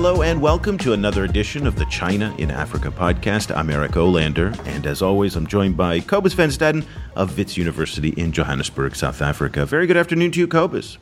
Hello and welcome to another edition of the China in Africa podcast. I'm Eric Olander, and as always, I'm joined by Cobus Van Staden of Wits University in Johannesburg, South Africa. Very good afternoon to you, Cobus.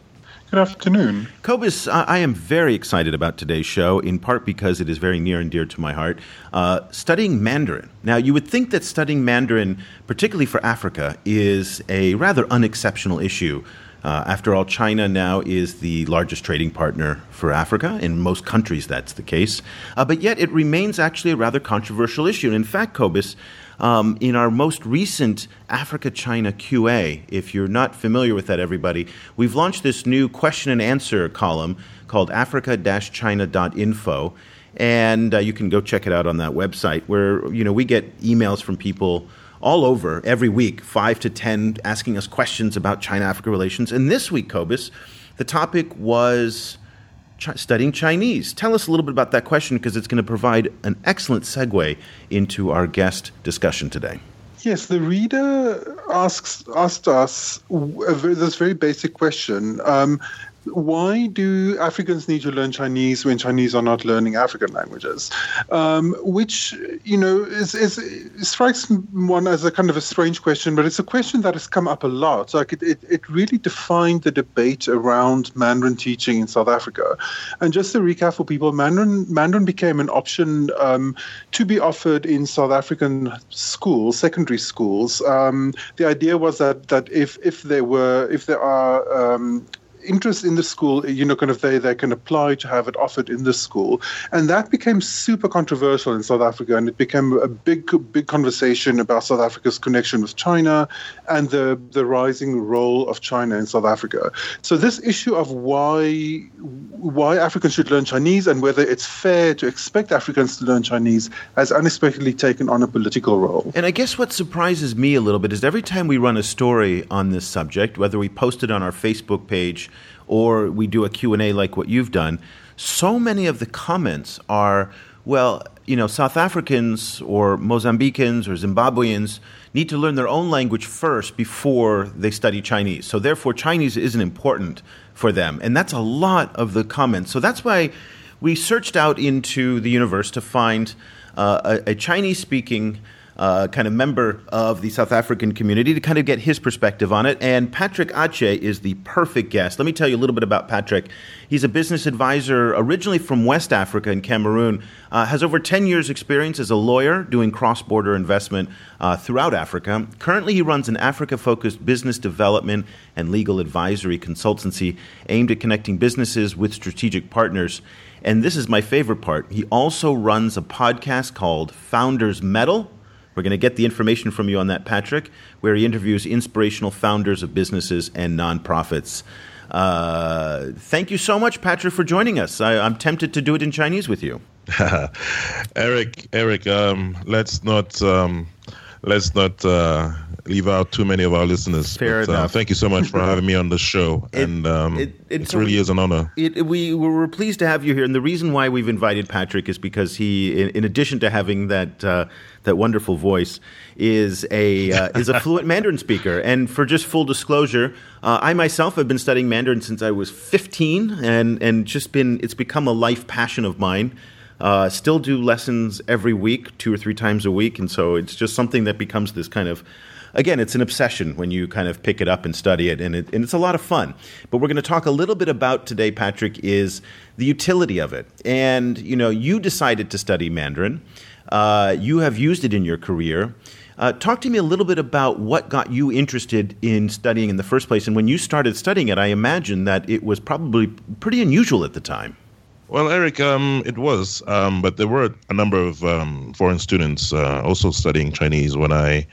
Good afternoon. Cobus, I am very excited about today's show, in part because it is very near and dear to my heart. Uh, studying Mandarin. Now, you would think that studying Mandarin, particularly for Africa, is a rather unexceptional issue. Uh, after all, China now is the largest trading partner for Africa. In most countries, that's the case. Uh, but yet, it remains actually a rather controversial issue. And in fact, Cobus, um, in our most recent Africa China QA, if you're not familiar with that, everybody, we've launched this new question and answer column called Africa China.info. And uh, you can go check it out on that website where you know we get emails from people all over every week, five to ten, asking us questions about China Africa relations. And this week, Cobus, the topic was studying Chinese. Tell us a little bit about that question because it's going to provide an excellent segue into our guest discussion today. Yes, the reader asks asked us this very basic question. Um, why do Africans need to learn Chinese when Chinese are not learning African languages? Um, which, you know, is, is, strikes one as a kind of a strange question, but it's a question that has come up a lot. Like it, it, it really defined the debate around Mandarin teaching in South Africa. And just to recap for people, Mandarin, Mandarin became an option um, to be offered in South African schools, secondary schools. Um, the idea was that, that if, if there were, if there are um, interest in the school, you know, kind of they, they can apply to have it offered in the school. And that became super controversial in South Africa. And it became a big, big conversation about South Africa's connection with China and the, the rising role of China in South Africa. So this issue of why why Africans should learn Chinese and whether it's fair to expect Africans to learn Chinese has unexpectedly taken on a political role. And I guess what surprises me a little bit is every time we run a story on this subject, whether we post it on our Facebook page or we do a Q&A like what you've done, so many of the comments are, well, you know, South Africans or Mozambicans or Zimbabweans need to learn their own language first before they study Chinese. So therefore Chinese isn't important for them. And that's a lot of the comments. So that's why we searched out into the universe to find uh, a, a Chinese speaking uh, kind of member of the South African community to kind of get his perspective on it. And Patrick Ache is the perfect guest. Let me tell you a little bit about Patrick. He's a business advisor originally from West Africa in Cameroon, uh, has over 10 years' experience as a lawyer doing cross border investment uh, throughout Africa. Currently, he runs an Africa focused business development and legal advisory consultancy aimed at connecting businesses with strategic partners. And this is my favorite part. He also runs a podcast called Founders Metal we're going to get the information from you on that, Patrick, where he interviews inspirational founders of businesses and nonprofits. Uh, thank you so much, Patrick, for joining us. I, am tempted to do it in Chinese with you. Eric, Eric, um, let's not um, let's not uh, leave out too many of our listeners. Fair but, uh, enough. Uh, thank you so much for having me on the show, it, and um, it, it, it really is an honor. we were pleased to have you here, and the reason why we've invited Patrick is because he, in, in addition to having that uh, that wonderful voice, is a uh, is a fluent Mandarin speaker. And for just full disclosure, uh, I myself have been studying Mandarin since I was 15, and and just been it's become a life passion of mine. Uh, still do lessons every week, two or three times a week, and so it's just something that becomes this kind of again, it's an obsession when you kind of pick it up and study it, and, it, and it's a lot of fun. But we're going to talk a little bit about today, Patrick, is the utility of it. And, you know, you decided to study Mandarin. Uh, you have used it in your career. Uh, talk to me a little bit about what got you interested in studying in the first place. And when you started studying it, I imagine that it was probably pretty unusual at the time. Well, Eric, um, it was, um, but there were a number of um, foreign students uh, also studying Chinese when I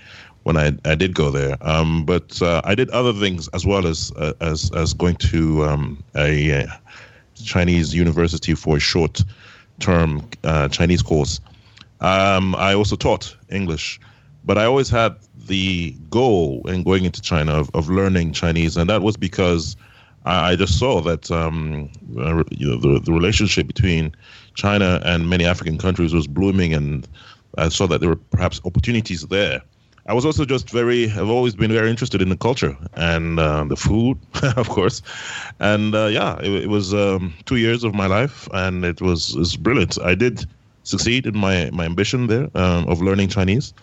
when I, I did go there. Um, but uh, I did other things as well as uh, as as going to um, a, a, Chinese university for a short term uh, Chinese course. Um, I also taught English, but I always had the goal in going into China of, of learning Chinese, and that was because I, I just saw that um, uh, you know the, the relationship between China and many African countries was blooming, and I saw that there were perhaps opportunities there I was also just very, I've always been very interested in the culture and uh, the food, of course. And uh, yeah, it, it was um, two years of my life and it was, it was brilliant. I did succeed in my, my ambition there um, of learning Chinese.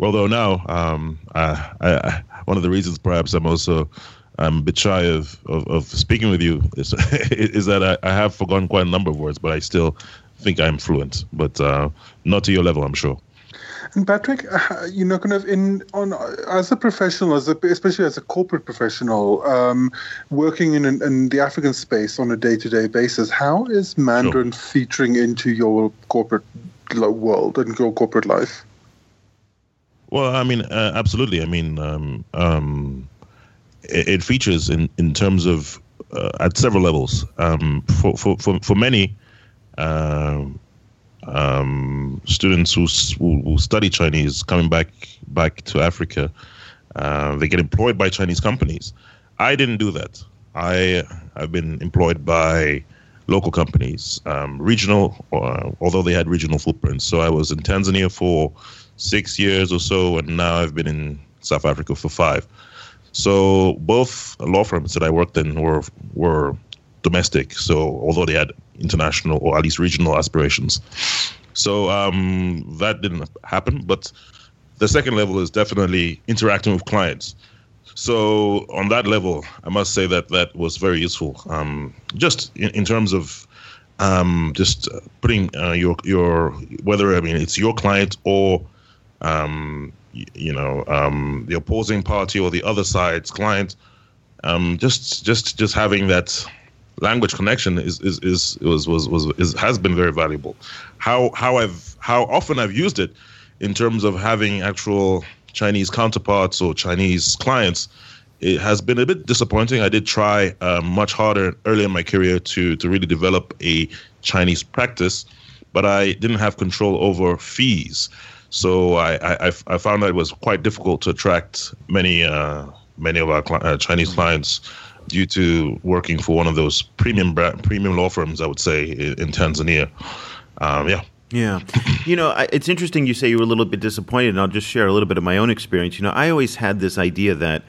Although now, um, I, I, one of the reasons perhaps I'm also I'm a bit shy of, of, of speaking with you is, is that I, I, have forgotten quite a number of words, but I still think I'm fluent, but uh, not to your level, I'm sure. And Patrick, uh, you know, kind of in on as a professional, as a, especially as a corporate professional, um, working in, in the African space on a day-to-day basis, how is Mandarin sure. featuring into your corporate world and your corporate life? Well, I mean, uh, absolutely. I mean, um, um, it, it, features in in terms of uh, at several levels. Um, for, for for for many. Uh, um, students who, who, who study Chinese coming back back to Africa, uh, they get employed by Chinese companies. I didn't do that. I have been employed by local companies, um, regional, uh, although they had regional footprints. So I was in Tanzania for six years or so, and now I've been in South Africa for five. So both law firms that I worked in were were domestic. So although they had international or at least regional aspirations, so um, that didn't happen. But the second level is definitely interacting with clients. So on that level, I must say that that was very useful. Um, just in, in, terms of um, just putting uh, your your whether I mean it's your client or um, you, know um, the opposing party or the other side's client. Um, just just just having that language connection is is is was was was is, has been very valuable. How how I've how often I've used it in terms of having actual Chinese counterparts or Chinese clients. It has been a bit disappointing. I did try uh, much harder early in my career to to really develop a Chinese practice, but I didn't have control over fees. So I, I, I found that it was quite difficult to attract many uh, many of our cl- uh, Chinese clients due to working for one of those premium premium law firms, I would say, in, in Tanzania. Um, yeah. Yeah. You know, it's interesting you say you were a little bit disappointed, and I'll just share a little bit of my own experience. You know, I always had this idea that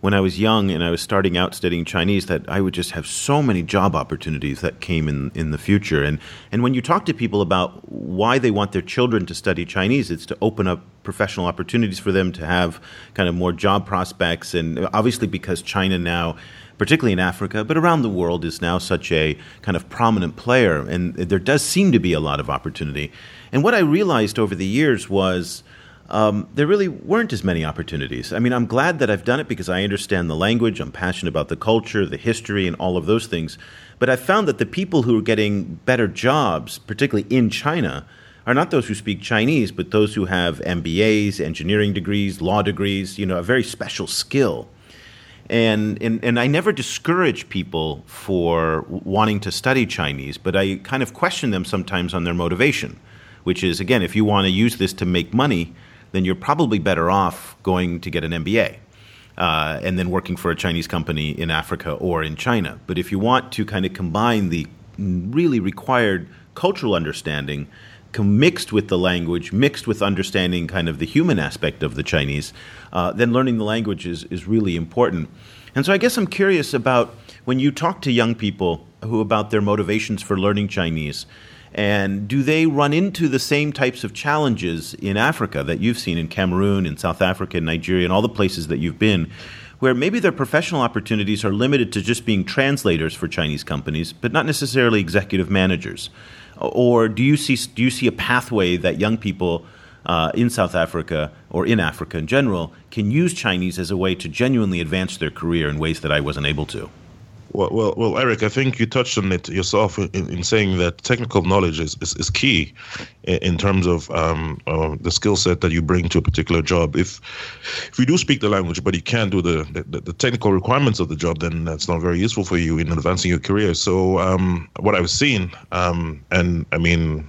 when I was young and I was starting out studying Chinese, that I would just have so many job opportunities that came in, in the future. And, and when you talk to people about why they want their children to study Chinese, it's to open up professional opportunities for them to have kind of more job prospects. And obviously, because China now particularly in Africa, but around the world, is now such a kind of prominent player, and there does seem to be a lot of opportunity. And what I realized over the years was um, there really weren't as many opportunities. I mean, I'm glad that I've done it because I understand the language, I'm passionate about the culture, the history, and all of those things. But I found that the people who are getting better jobs, particularly in China, are not those who speak Chinese, but those who have MBAs, engineering degrees, law degrees, you know, a very special skill and, and and I never discourage people for wanting to study Chinese, but I kind of question them sometimes on their motivation, which is again, if you want to use this to make money, then you're probably better off going to get an MBA. Uh, and then working for a Chinese company in Africa or in China. But if you want to kind of combine the really required cultural understanding mixed with the language, mixed with understanding kind of the human aspect of the Chinese, uh, then learning the language is, is really important. And so I guess I'm curious about when you talk to young people who about their motivations for learning Chinese, and do they run into the same types of challenges in Africa that you've seen in Cameroon, in South Africa, in Nigeria, and all the places that you've been? where maybe their professional opportunities are limited to just being translators for Chinese companies, but not necessarily executive managers or do you see do you see a pathway that young people uh, in South Africa or in Africa in general can use Chinese as a way to genuinely advance their career in ways that I wasn't able to? Well, well, well, Eric, I think you touched on it yourself in, in saying that technical knowledge is, is, is key in, terms of um, uh, the skill set that you bring to a particular job. If if you do speak the language, but you can't do the, the, the technical requirements of the job, then that's not very useful for you in advancing your career. So, um, what I've seen, um, and I mean,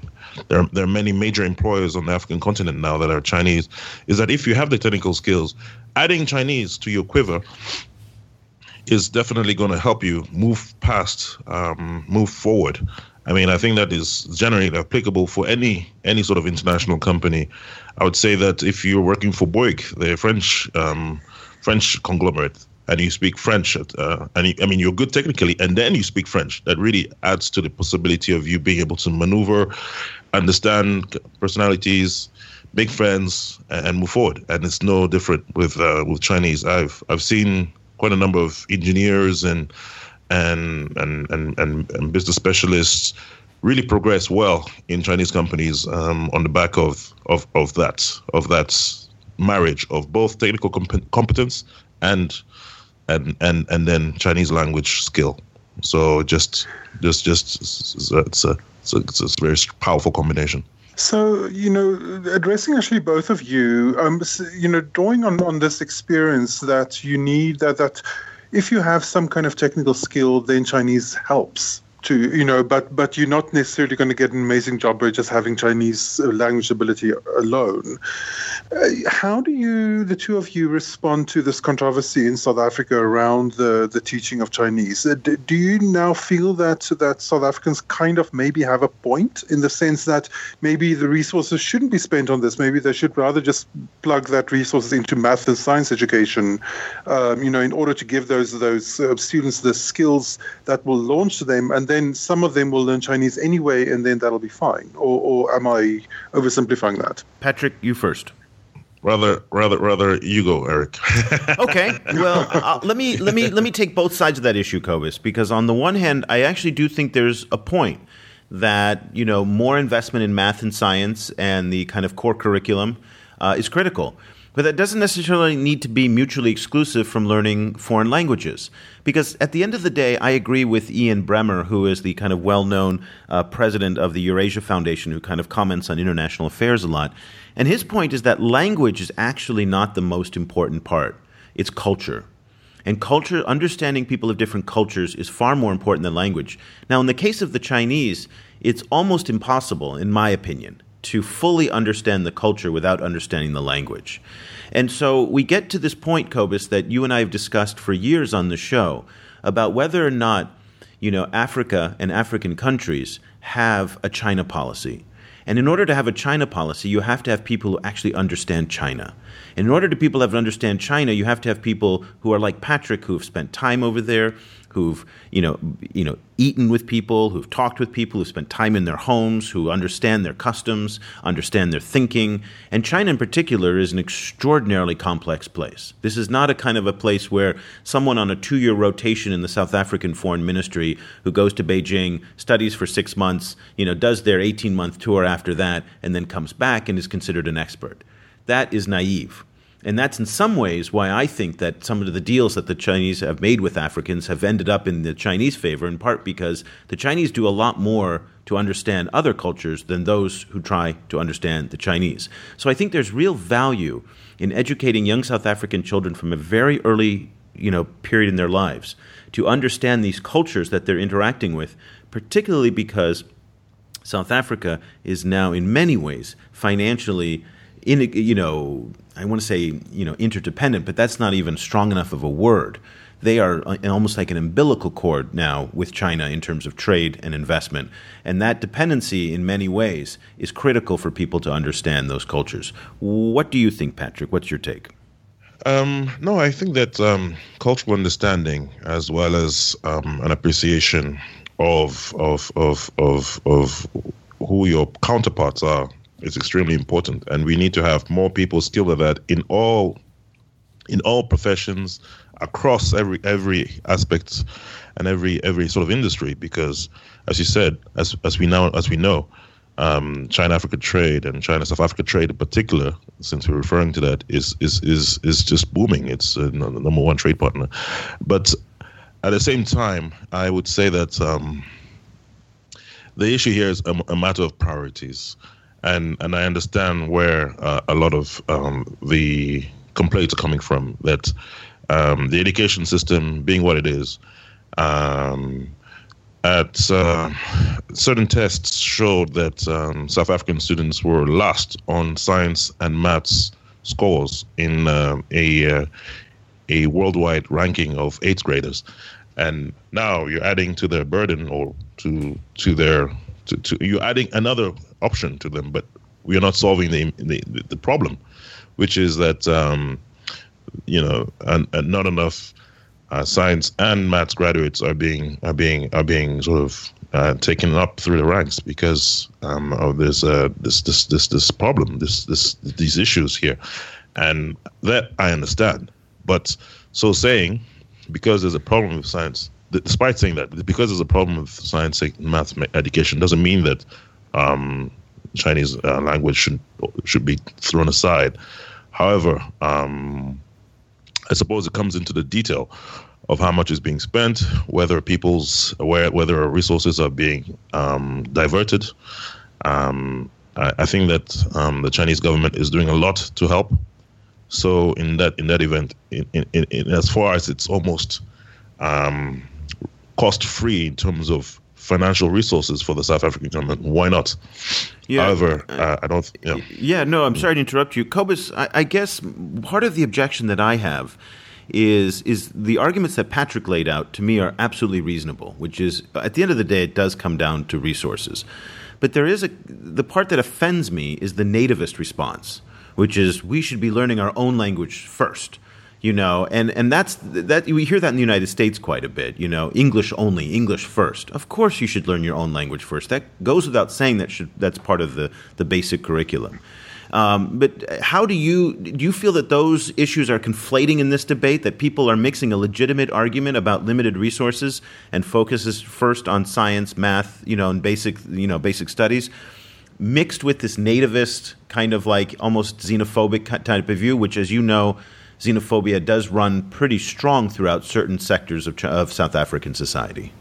there are, there are many major employers on the African continent now that are Chinese, is that if you have the technical skills, adding Chinese to your quiver is definitely going to help you move past, um, move forward, I mean, I think that is generally applicable for any any sort of international company. I would say that if you're working for Bouygues, the French um, French conglomerate, and you speak French, uh, and you, I mean you're good technically, and then you speak French, that really adds to the possibility of you being able to maneuver, understand personalities, make friends, and move forward. And it's no different with uh, with Chinese. I've I've seen quite a number of engineers and and and and, and, and business specialists really progress well in Chinese companies um, on the back of, of of that of that marriage of both technical comp- competence and and and and then Chinese language skill. So just just just it's a, it's a, it's a very powerful combination. So, you know, addressing actually both of you, um, you know, drawing on, on this experience that you need that that if you have some kind of technical skill, then Chinese helps to you know but but you're not necessarily going to get an amazing job by just having chinese uh, language ability alone. Uh, how do you the two of you respond to this controversy in south africa around the the teaching of chinese? Uh, do, do you now feel that that south africans kind of maybe have a point in the sense that maybe the resources shouldn't be spent on this? Maybe they should rather just plug that resources into math and science education um, you know in order to give those those uh, students the skills that will launch them and then some of them will learn Chinese anyway, and then that'll be fine. Or, or am I oversimplifying that? Patrick, you first. Rather, rather, rather, you go, Eric. okay. Well, uh, let me let me let me take both sides of that issue, Cobus, because on the one hand, I actually do think there's a point that you know more investment in math and science and the kind of core curriculum uh, is critical. But that doesn't necessarily need to be mutually exclusive from learning foreign languages. Because at the end of the day, I agree with Ian Bremmer, who is the kind of well known uh, president of the Eurasia Foundation, who kind of comments on international affairs a lot. And his point is that language is actually not the most important part, it's culture. And culture, understanding people of different cultures is far more important than language. Now, in the case of the Chinese, it's almost impossible, in my opinion, to fully understand the culture without understanding the language. And so we get to this point, Cobus, that you and I have discussed for years on the show about whether or not, you know, Africa and African countries have a China policy. And in order to have a China policy, you have to have people who actually understand China. And in order to people have to understand China, you have to have people who are like Patrick, who have spent time over there, who've you know you know eaten with people, who've talked with people, who've spent time in their homes, who understand their customs, understand their thinking. And China in particular is an extraordinarily complex place. This is not a kind of a place where someone on a two-year rotation in the South African Foreign Ministry who goes to Beijing, studies for 6 months, you know, does their 18-month tour after that and then comes back and is considered an expert. That is naive. And that's in some ways why I think that some of the deals that the Chinese have made with Africans have ended up in the Chinese favor, in part because the Chinese do a lot more to understand other cultures than those who try to understand the Chinese. So I think there's real value in educating young South African children from a very early you know, period in their lives to understand these cultures that they're interacting with, particularly because South Africa is now, in many ways, financially in you know I want to say you know interdependent, but that's not even strong enough of a word. They are uh, almost like an umbilical cord now with China in terms of trade and investment, and that dependency in many ways is critical for people to understand those cultures. What do you think, Patrick? What's your take? Um, no, I think that um, cultural understanding as well as um, an appreciation of of of of of who your counterparts are is extremely important, and we need to have more people skilled at that in all in all professions across every every aspect and every every sort of industry. Because, as you said, as as we now as we know, um, China Africa trade and China South Africa trade in particular, since we're referring to that, is is is is just booming. It's uh, the number one trade partner, but at the same time, I would say that um, the issue here is a, a matter of priorities and and I understand where uh, a lot of um, the complaints are coming from. That um, the education system, being what it is, um, at uh, certain tests showed that um, South African students were last on science and maths scores in uh, a uh, a worldwide ranking of eighth graders, and now you're adding to their burden or to to their to, to you're adding another option to them, but we are not solving the the, the problem, which is that um, you know and, and not enough uh, science and maths graduates are being are being are being sort of uh, taken up through the ranks because um, of this uh, this this this this problem, this this these issues here, and that I understand. But so saying, because there's a problem with science, despite saying that, because there's a problem with science and math education, doesn't mean that um, Chinese uh, language should should be thrown aside. However, um, I suppose it comes into the detail of how much is being spent, whether people's where whether resources are being um, diverted. Um, I, I, think that um, the Chinese government is doing a lot to help. So in that in that event, in, in, in as far as it's almost um, cost free in terms of financial resources for the South African government, why not? Yeah. However, uh, I don't. Yeah. yeah, no, I'm sorry to interrupt you, Cobus. I, I guess part of the objection that I have is is the arguments that Patrick laid out to me are absolutely reasonable. Which is, at the end of the day, it does come down to resources. But there is a the part that offends me is the nativist response, which is we should be learning our own language first you know and and that's that we hear that in the United States quite a bit you know English only English first of course you should learn your own language first that goes without saying that should that's part of the the basic curriculum um, but how do you do you feel that those issues are conflating in this debate? That people are mixing a legitimate argument about limited resources and focuses first on science, math, you know, and basic you know basic studies, mixed with this nativist kind of like almost xenophobic type of view, which, as you know, xenophobia does run pretty strong throughout certain sectors of, of South African society.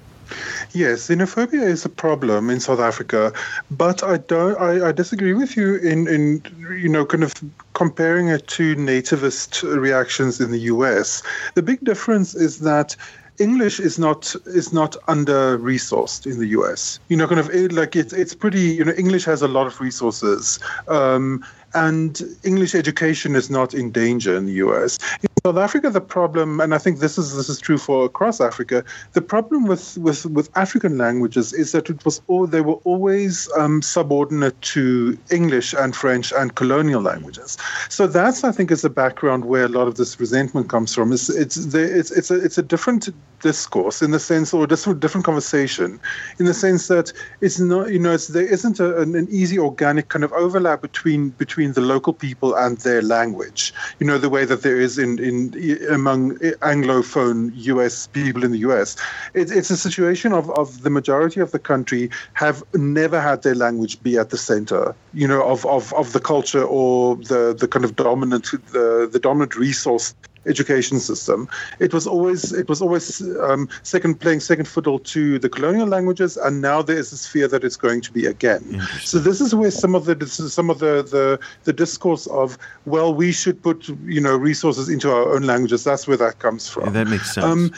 Yes, xenophobia is a problem in South Africa, but I don't. I, I, disagree with you in in you know kind of comparing it to nativist reactions in the U.S. The big difference is that. English is not is not under resourced in the U.S. You know, kind of like it's it's pretty. You know, English has a lot of resources, um, and English education is not in danger in the U.S. South Africa, the problem, and I think this is this is true for across Africa, the problem with with, with African languages is that it was all they were always um, subordinate to English and French and colonial languages. So that's I think is the background where a lot of this resentment comes from. It's it's it's it's a it's a different discourse in the sense, or just a different conversation, in the sense that it's not you know it's, there isn't a, an, an easy organic kind of overlap between between the local people and their language. You know the way that there is in in in among Anglophone US people in the US. It, it's a situation of, of the majority of the country have never had their language be at the center, you know, of, of, of the culture or the, the kind of dominant the, the dominant resource education system. It was always it was always um, second playing second fiddle to the colonial languages, and now there is this fear that it's going to be again. So this is where some of the some of the, the the discourse of well we should put you know resources into our own languages. That's where that comes from. Yeah, that makes sense. Um,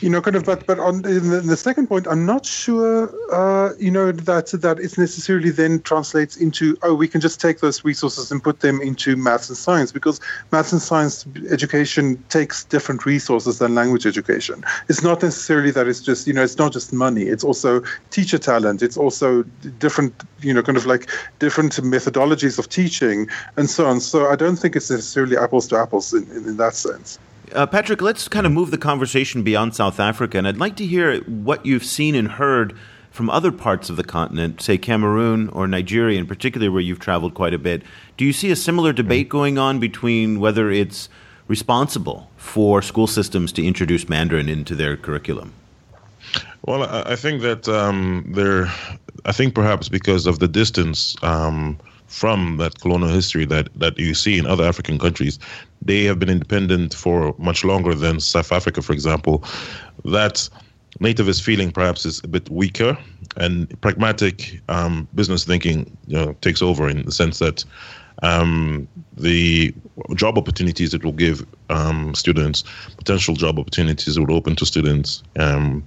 you know, kind of, but but on the, the second point, I'm not sure, uh, you know, that that it necessarily then translates into oh, we can just take those resources and put them into maths and science because maths and science education takes different resources than language education. It's not necessarily that it's just you know, it's not just money. It's also teacher talent. It's also different, you know, kind of like different methodologies of teaching and so on. So I don't think it's necessarily apples to apples in, in, in that sense. Uh, Patrick, let's kind of move the conversation beyond South Africa, and I'd like to hear what you've seen and heard from other parts of the continent, say Cameroon or Nigeria in particular, where you've traveled quite a bit. Do you see a similar debate going on between whether it's responsible for school systems to introduce Mandarin into their curriculum? Well, I think that um, there, I think perhaps because of the distance um, from that colonial history that, that you see in other African countries. They have been independent for much longer than South Africa, for example. That nativist feeling perhaps is a bit weaker, and pragmatic um, business thinking you know, takes over in the sense that um, the job opportunities it will give um, students, potential job opportunities it will open to students, um,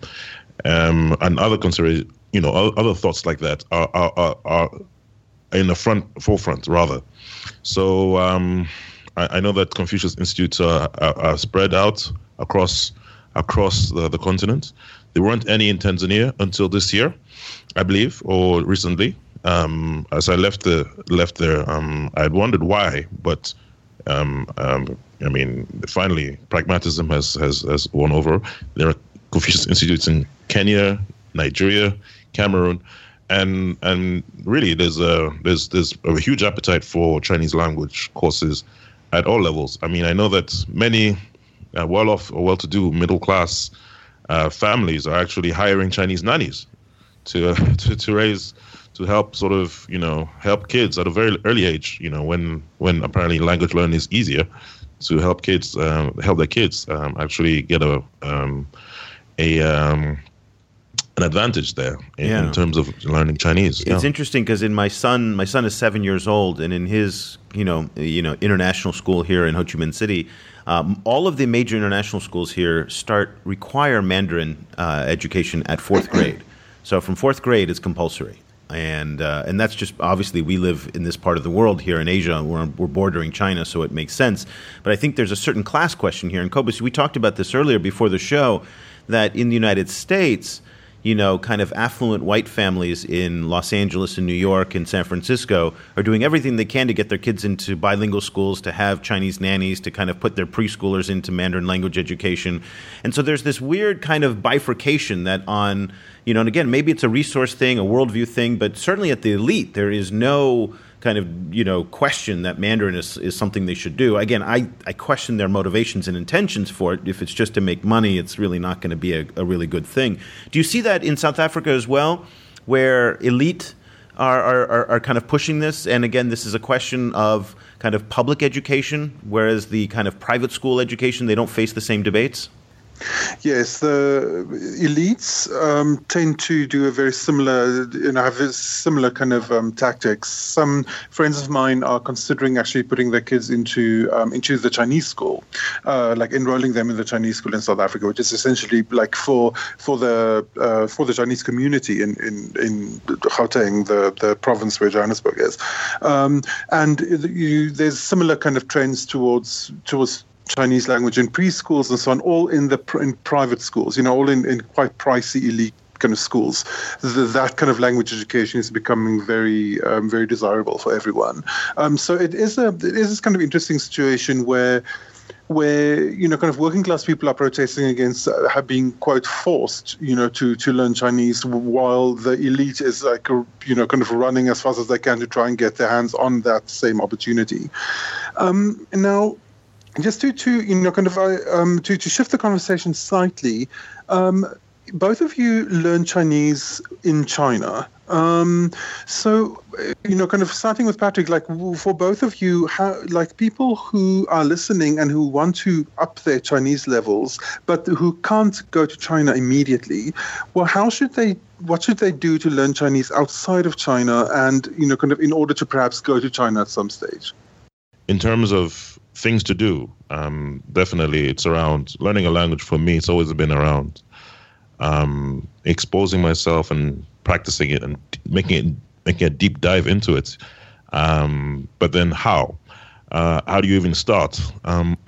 um, and other you know other thoughts like that are, are, are, are in the front forefront rather. So um, I, I, know that Confucius Institutes are, are, are, spread out across across the, the continent. There weren't any in Tanzania until this year, I believe, or recently. Um, as I left the left there, um, I had wondered why, but um, um, I mean, finally, pragmatism has, has has won over. There are Confucius institutes in Kenya, Nigeria, Cameroon, and and really, there's a there's there's a huge appetite for Chinese language courses at all levels. I mean, I know that many uh, well-off or well-to-do middle-class uh, families are actually hiring Chinese nannies to, uh, to to raise to help sort of you know help kids at a very early age. You know when when apparently language learning is easier to help kids um, help their kids um, actually get a um, a um, an advantage there in, yeah. in, terms of learning Chinese. It's yeah. interesting because in my son, my son is seven years old, and in his you know you know international school here in Ho Chi Minh City, um, all of the major international schools here start require Mandarin uh, education at fourth grade. So from fourth grade, it's compulsory and uh, and that's just obviously we live in this part of the world here in Asia. We're, we're bordering China, so it makes sense. But I think there's a certain class question here. And Cobus, we talked about this earlier before the show that in the United States, you know, kind of affluent white families in Los Angeles and New York and San Francisco are doing everything they can to get their kids into bilingual schools, to have Chinese nannies, to kind of put their preschoolers into Mandarin language education. And so there's this weird kind of bifurcation that on, you know, and again, maybe it's a resource thing, a worldview thing, but certainly at the elite, there is no kind of you know question that Mandarin is, is something they should do. Again, I, I question their motivations and intentions for it. If it's just to make money, it's really not going to be a, a really good thing. Do you see that in South Africa as well, where elite are, are, are kind of pushing this? And again, this is a question of kind of public education, whereas the kind of private school education, they don't face the same debates? Yes, the elites um, tend to do a very similar, you know, have a similar kind of um, tactics. Some friends of mine are considering actually putting their kids into um, into the Chinese school, uh, like enrolling them in the Chinese school in South Africa, which is essentially like for for the uh, for the Chinese community in in in Gauteng, the the province where Johannesburg is, um, and you, there's similar kind of trends towards towards Chinese language in preschools and so on, all in the in private schools, you know, all in, in quite pricey elite kind of schools. The, that kind of language education is becoming very um, very desirable for everyone. Um, so it is a it is this kind of interesting situation where where you know kind of working class people are protesting against uh, have been quite forced you know to to learn chinese while the elite is like you know kind of running as fast as they can to try and get their hands on that same opportunity um, now just to, to you know kind of uh, um, to, to shift the conversation slightly um, both of you learned chinese in china. Um, so you know kind of starting with patrick like for both of you how like people who are listening and who want to up their chinese levels but who can't go to china immediately well how should they what should they do to learn chinese outside of china and you know kind of in order to perhaps go to china at some stage? In terms of things to do. Um, definitely, it's around learning a language. For me, it's always been around um, exposing myself and practicing it and making it making a deep dive into it. Um, but then, how? Uh, how do you even start? Um,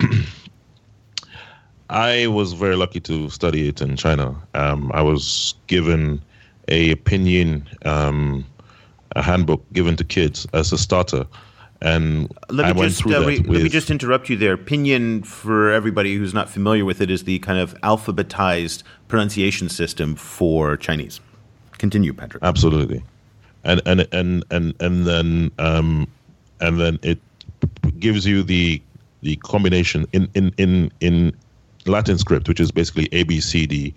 I was very lucky to study it in China. Um, I was given a pinyin, um, a handbook given to kids as a starter and let me just uh, re- let me just interrupt you there. Pinyin, for everybody who's not familiar with it, is the kind of alphabetized pronunciation system for Chinese. Continue, Patrick. Absolutely, and and and and and then um, and then it gives you the the combination in in in in Latin script, which is basically A B C D,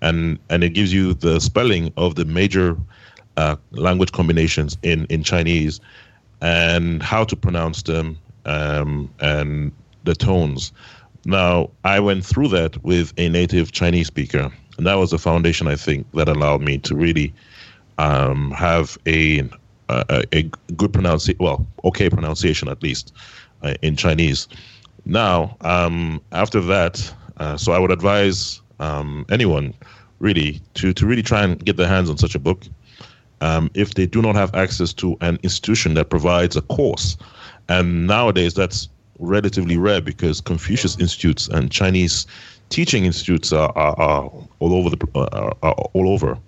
and and it gives you the spelling of the major uh, language combinations in in Chinese and how to pronounce them um, and the tones. Now, I went through that with a native Chinese speaker, and that was a foundation, I think, that allowed me to really um, have a, a, a good pronunciation, well, okay pronunciation at least uh, in Chinese. Now, um, after that, uh, so I would advise um, anyone really to, to really try and get their hands on such a book um, if they do not have access to an institution that provides a course. And nowadays, that's relatively rare because Confucius institutes and Chinese teaching institutes are, are, are all over the uh, are all over.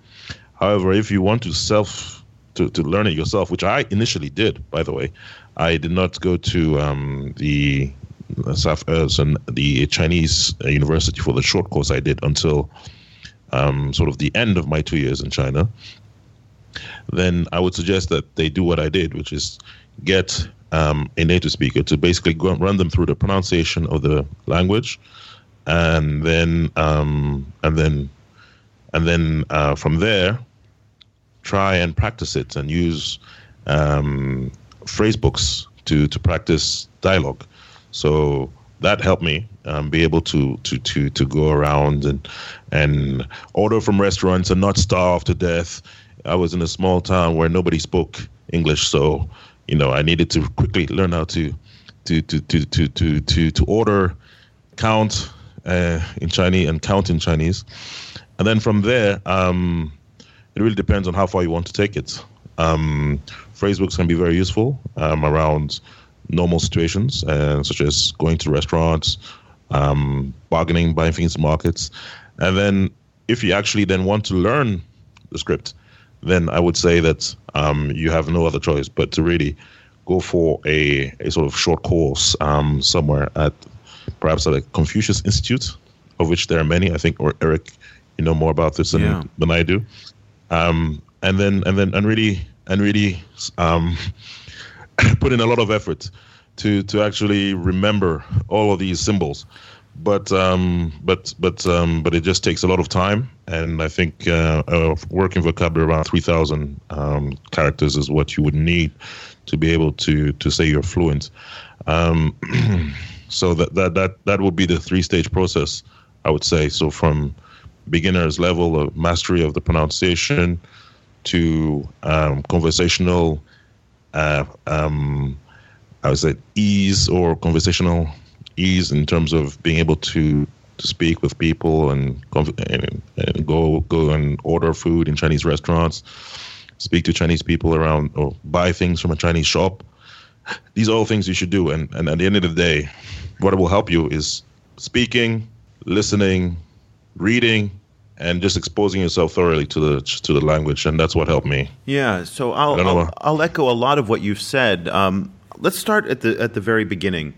However, if you want to self to, to learn it yourself, which I initially did, by the way, I did not go to um, the South and the Chinese university for the short course I did until um, sort of the end of my two years in China. Then I would suggest that they do what I did, which is get um, a native speaker to basically go, run them through the pronunciation of the language, and then um, and then and then uh, from there try and practice it and use um, phrase books to to practice dialogue. So that helped me um, be able to to to to go around and and order from restaurants and not starve to death. I was in a small town where nobody spoke English, so you know I needed to quickly learn how to to to to to to to, to order, count uh, in Chinese and count in Chinese, and then from there, um, it really depends on how far you want to take it. Um, phrase books can be very useful um, around normal situations, uh, such as going to restaurants, um, bargaining, buying things in markets. And then if you actually then want to learn the script, then I would say that um, you have no other choice but to really go for a, a sort of short course um, somewhere at perhaps at a Confucius Institute, of which there are many. I think, or Eric, you know more about this than, yeah. than I do. Um, and then and then and really and really um, put in a lot of effort to to actually remember all of these symbols. But um, but but um, but it just takes a lot of time, and I think uh, a working vocabulary around three thousand um, characters is what you would need to be able to to say you're fluent. Um, so that that that that would be the three stage process, I would say. So from beginner's level of mastery of the pronunciation to um, conversational uh, um, I would say ease or conversational ease in terms of being able to, to speak with people and, and, and go go and order food in Chinese restaurants, speak to Chinese people around or buy things from a Chinese shop. These are all things you should do, and, and at the end of the day, what will help you is speaking, listening, reading, and just exposing yourself thoroughly to the to the language, and that's what helped me. Yeah, so I'll I'll, I'll, echo a lot of what you've said. Um, let's start at the at the very beginning,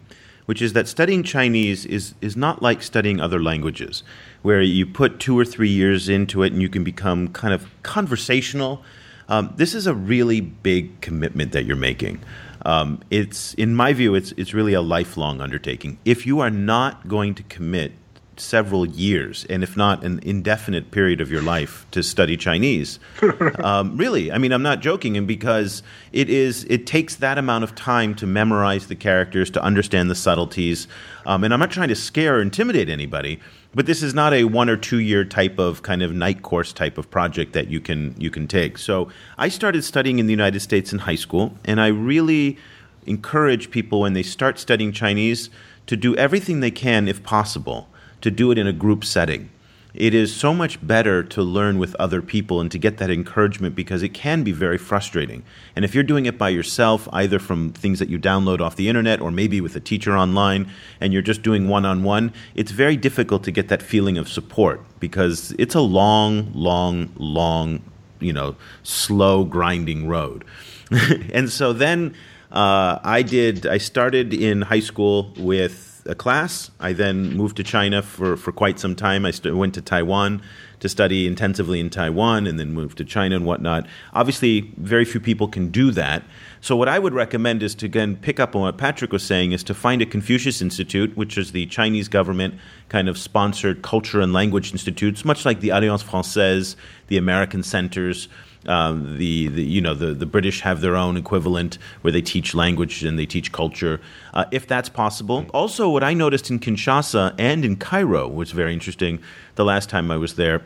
which is that studying Chinese is is not like studying other languages, where you put two or three years into it and you can become kind of conversational. Um, this is a really big commitment that you're making. Um, it's in my view, it's it's really a lifelong undertaking. If you are not going to commit several years, and if not an indefinite period of your life, to study Chinese. um, really, I mean, I'm not joking, and because it is, it takes that amount of time to memorize the characters, to understand the subtleties. Um, and I'm not trying to scare or intimidate anybody, but this is not a one or two year type of kind of night course type of project that you can you can take. So I started studying in the United States in high school, and I really encourage people when they start studying Chinese to do everything they can, if possible, to do it in a group setting. It is so much better to learn with other people and to get that encouragement because it can be very frustrating. And if you're doing it by yourself, either from things that you download off the internet or maybe with a teacher online, and you're just doing one on one, it's very difficult to get that feeling of support because it's a long, long, long, you know, slow grinding road. and so then uh, I did, I started in high school with a class. I then moved to China for, for quite some time. I st- went to Taiwan to study intensively in Taiwan and then moved to China and whatnot. Obviously, very few people can do that. So, what I would recommend is to again pick up on what Patrick was saying is to find a Confucius Institute, which is the Chinese government kind of sponsored culture and language institutes, much like the Alliance Francaise, the American centers. Um, the, the, you know the, the British have their own equivalent where they teach language and they teach culture, uh, if that's possible. Also, what I noticed in Kinshasa and in Cairo was very interesting. The last time I was there,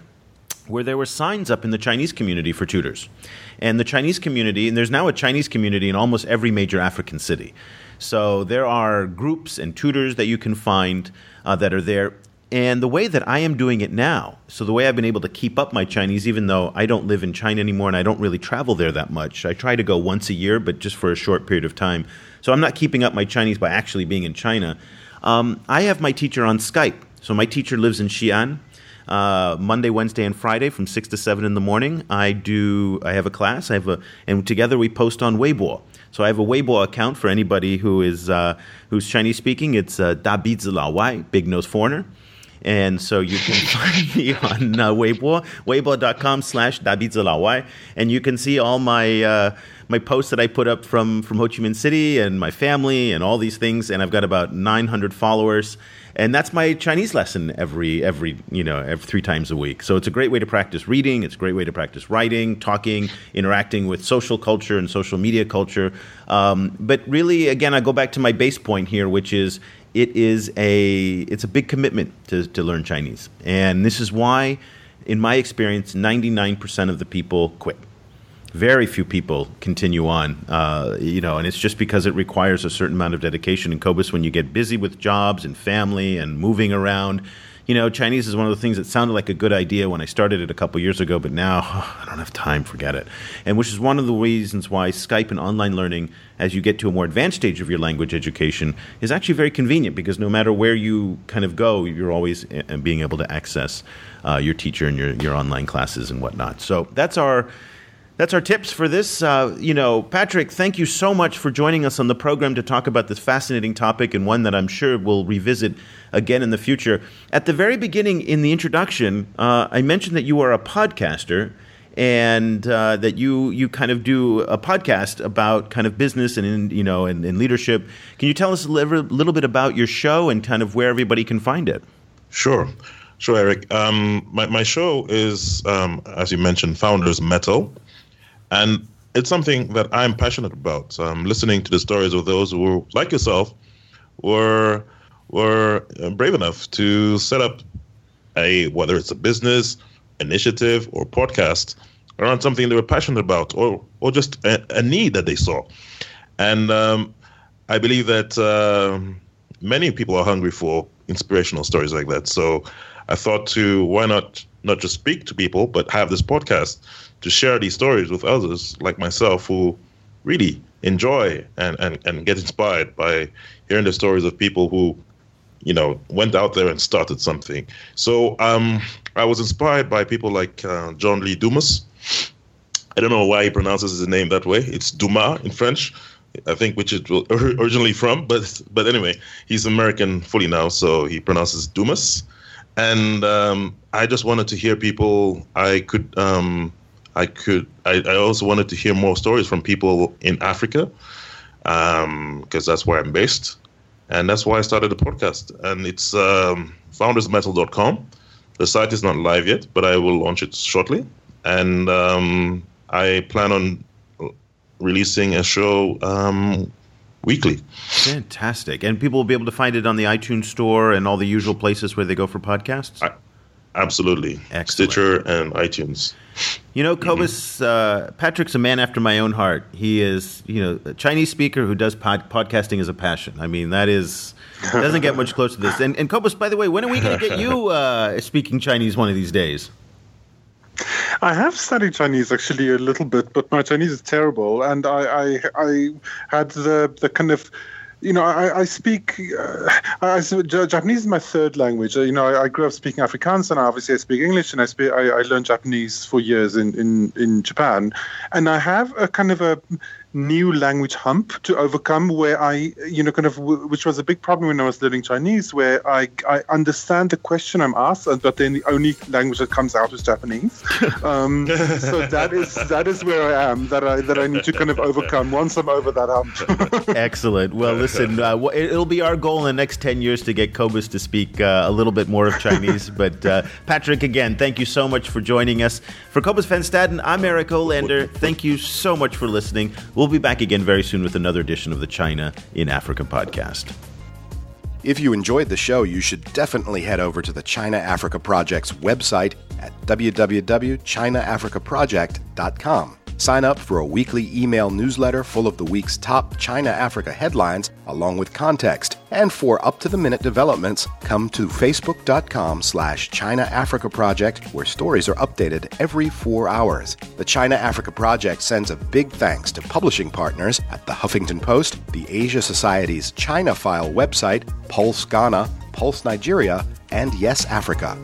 where there were signs up in the Chinese community for tutors, and the Chinese community, and there's now a Chinese community in almost every major African city. So there are groups and tutors that you can find uh, that are there. And the way that I am doing it now, so the way I've been able to keep up my Chinese, even though I don't live in China anymore and I don't really travel there that much, I try to go once a year, but just for a short period of time. So I'm not keeping up my Chinese by actually being in China. Um, I have my teacher on Skype. So my teacher lives in Xi'an. Uh, Monday, Wednesday, and Friday from six to seven in the morning. I do. I have a class. I have a, and together we post on Weibo. So I have a Weibo account for anybody who is uh, who's Chinese speaking. It's uh, Da Wai, Big Nose Foreigner. And so you can find me on uh, Weibo, weibo.com slash Wai, and you can see all my uh, my posts that I put up from, from Ho Chi Minh City and my family and all these things. And I've got about 900 followers and that's my Chinese lesson every every you know every three times a week. So it's a great way to practice reading. It's a great way to practice writing, talking, interacting with social culture and social media culture. Um, but really, again, I go back to my base point here, which is it is a it's a big commitment to to learn Chinese, and this is why, in my experience, ninety nine percent of the people quit very few people continue on, uh, you know, and it's just because it requires a certain amount of dedication. And Cobus, when you get busy with jobs and family and moving around, you know, Chinese is one of the things that sounded like a good idea when I started it a couple years ago, but now oh, I don't have time, forget it. And which is one of the reasons why Skype and online learning, as you get to a more advanced stage of your language education, is actually very convenient because no matter where you kind of go, you're always uh, being able to access uh, your teacher and your, your online classes and whatnot. So that's our that's our tips for this. Uh, you know, Patrick, thank you so much for joining us on the program to talk about this fascinating topic and one that I'm sure we'll revisit again in the future. At the very beginning, in the introduction, uh, I mentioned that you are a podcaster and uh, that you you kind of do a podcast about kind of business and you know and, and leadership. Can you tell us a little, bit about your show and kind of where everybody can find it? Sure. Sure, Eric. Um, my, my show is, um, as you mentioned, Founders Metal and it's something that I'm passionate about. Um, listening to the stories of those who, like yourself, were were uh, brave enough to set up a whether it's a business initiative or podcast around something they were passionate about, or or just a, a need that they saw. And um, I believe that uh, many people are hungry for inspirational stories like that. So I thought to why not not just speak to people, but have this podcast to share these stories with others like myself who really enjoy and, and, and get inspired by hearing the stories of people who you know went out there and started something. So um, i was inspired by people like uh, john lee dumas. I don't know why he pronounces his name that way. It's dumas in french i think which it was originally from but but anyway he's american fully now so he pronounces dumas. And um, i just wanted to hear people i could um, I could. I, I also wanted to hear more stories from people in Africa, because um, that's where I'm based, and that's why I started the podcast. And it's um, foundersmetal.com. The site is not live yet, but I will launch it shortly. And um, I plan on releasing a show um, weekly. Fantastic. And people will be able to find it on the iTunes store and all the usual places where they go for podcasts? I, absolutely. Excellent. Stitcher and iTunes. You know, Cobus, uh, Patrick's a man after my own heart. He is, you know, a Chinese speaker who does pod- podcasting as a passion. I mean, that is doesn't get much closer to this. And, and Cobus, by the way, when are we going to get you uh, speaking Chinese one of these days? I have studied Chinese actually a little bit, but my Chinese is terrible, and I I, I had the the kind of you know, I, I speak uh, I, Japanese is my third language. You know, I, I, grew up speaking Afrikaans, and obviously I speak English, and I speak I, I learned Japanese for years in, in in Japan, and I have a kind of a new language hump to overcome where I, you know, kind of, which was a big problem when I was learning Chinese, where I, I understand the question I'm asked, but then the only language that comes out is Japanese. Um, so that is that is where I am. That I that I need to kind of overcome. Once I'm over that hump. Excellent. Well, listen, uh, it'll be our goal in the next ten years to get Cobus to speak uh, a little bit more of Chinese. but uh, Patrick, again, thank you so much for joining us. For Cobus van Staden, I'm Eric Olander. Thank you so much for listening. We'll We'll be back again very soon with another edition of the China in Africa podcast. If you enjoyed the show, you should definitely head over to the China Africa Project's website at www.chinaafricaproject.com. Sign up for a weekly email newsletter full of the week's top China Africa headlines along with context. And for up-to-the-minute developments, come to facebook.com slash China Africa Project where stories are updated every four hours. The China Africa Project sends a big thanks to publishing partners at the Huffington Post, the Asia Society's China File website, Pulse Ghana, Pulse Nigeria, and Yes Africa.